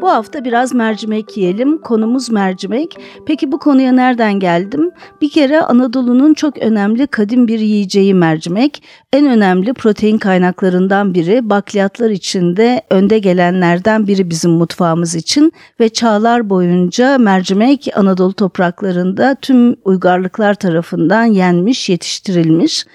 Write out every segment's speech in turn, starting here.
Bu hafta biraz mercimek yiyelim. Konumuz mercimek. Peki bu konuya nereden geldim? Bir kere Anadolu'nun çok önemli kadim bir yiyeceği mercimek. En önemli protein kaynaklarından biri. Bakliyatlar içinde önde gelenlerden biri bizim mutfağımız için ve çağlar boyunca mercimek Anadolu topraklarında tüm uygarlıklar tarafından yenmiş, yetiştirilmiş.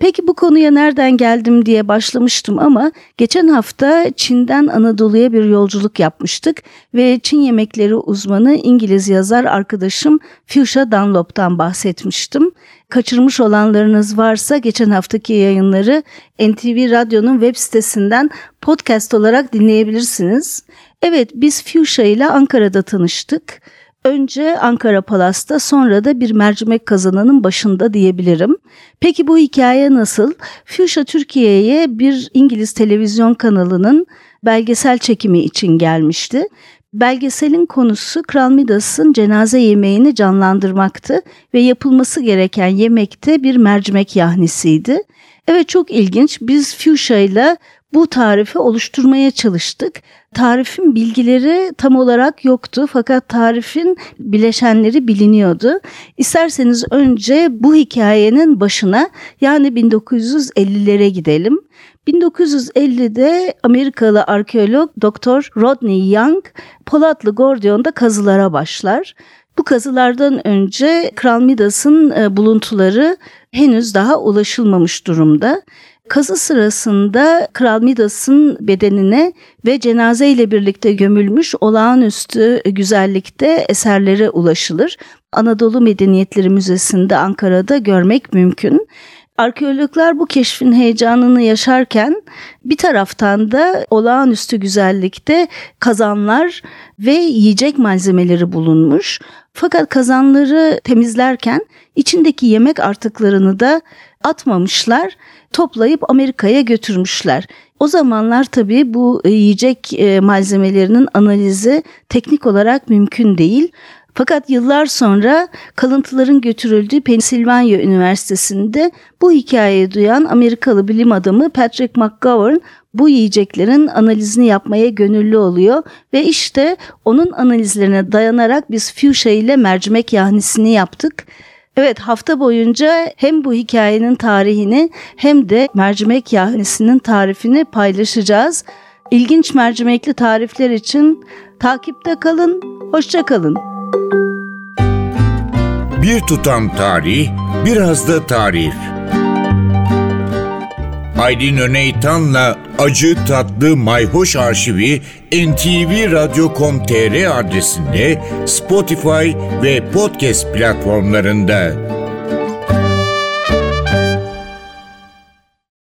Peki bu konuya nereden geldim diye başlamıştım ama geçen hafta Çin'den Anadolu'ya bir yolculuk yapmıştık ve Çin yemekleri uzmanı İngiliz yazar arkadaşım Fuchsia Dunlop'tan bahsetmiştim. Kaçırmış olanlarınız varsa geçen haftaki yayınları NTV Radyo'nun web sitesinden podcast olarak dinleyebilirsiniz. Evet biz Fuchsia ile Ankara'da tanıştık. Önce Ankara Palas'ta sonra da bir mercimek kazanının başında diyebilirim. Peki bu hikaye nasıl? Fuchsia Türkiye'ye bir İngiliz televizyon kanalının belgesel çekimi için gelmişti. Belgeselin konusu Kral Midas'ın cenaze yemeğini canlandırmaktı ve yapılması gereken yemekte bir mercimek yahnisiydi. Evet çok ilginç. Biz Fuchsia ile bu tarifi oluşturmaya çalıştık. Tarifin bilgileri tam olarak yoktu fakat tarifin bileşenleri biliniyordu. İsterseniz önce bu hikayenin başına yani 1950'lere gidelim. 1950'de Amerikalı arkeolog Dr. Rodney Young Polatlı Gordion'da kazılara başlar. Bu kazılardan önce Kral Midas'ın e, buluntuları henüz daha ulaşılmamış durumda. Kazı sırasında Kral Midas'ın bedenine ve cenaze ile birlikte gömülmüş olağanüstü güzellikte eserlere ulaşılır. Anadolu Medeniyetleri Müzesi'nde Ankara'da görmek mümkün. Arkeologlar bu keşfin heyecanını yaşarken bir taraftan da olağanüstü güzellikte kazanlar ve yiyecek malzemeleri bulunmuş. Fakat kazanları temizlerken içindeki yemek artıklarını da atmamışlar, toplayıp Amerika'ya götürmüşler. O zamanlar tabii bu yiyecek e, malzemelerinin analizi teknik olarak mümkün değil. Fakat yıllar sonra kalıntıların götürüldüğü Pennsylvania Üniversitesi'nde bu hikayeyi duyan Amerikalı bilim adamı Patrick McGovern bu yiyeceklerin analizini yapmaya gönüllü oluyor ve işte onun analizlerine dayanarak biz Fuchsia ile mercimek yahnisini yaptık. Evet hafta boyunca hem bu hikayenin tarihini hem de mercimek yahnisinin tarifini paylaşacağız. İlginç mercimekli tarifler için takipte kalın, hoşça kalın. Bir tutam tarih, biraz da tarif. Aydın Öneytan'la Acı Tatlı Mayhoş Arşivi ntvradio.com.tr adresinde Spotify ve podcast platformlarında.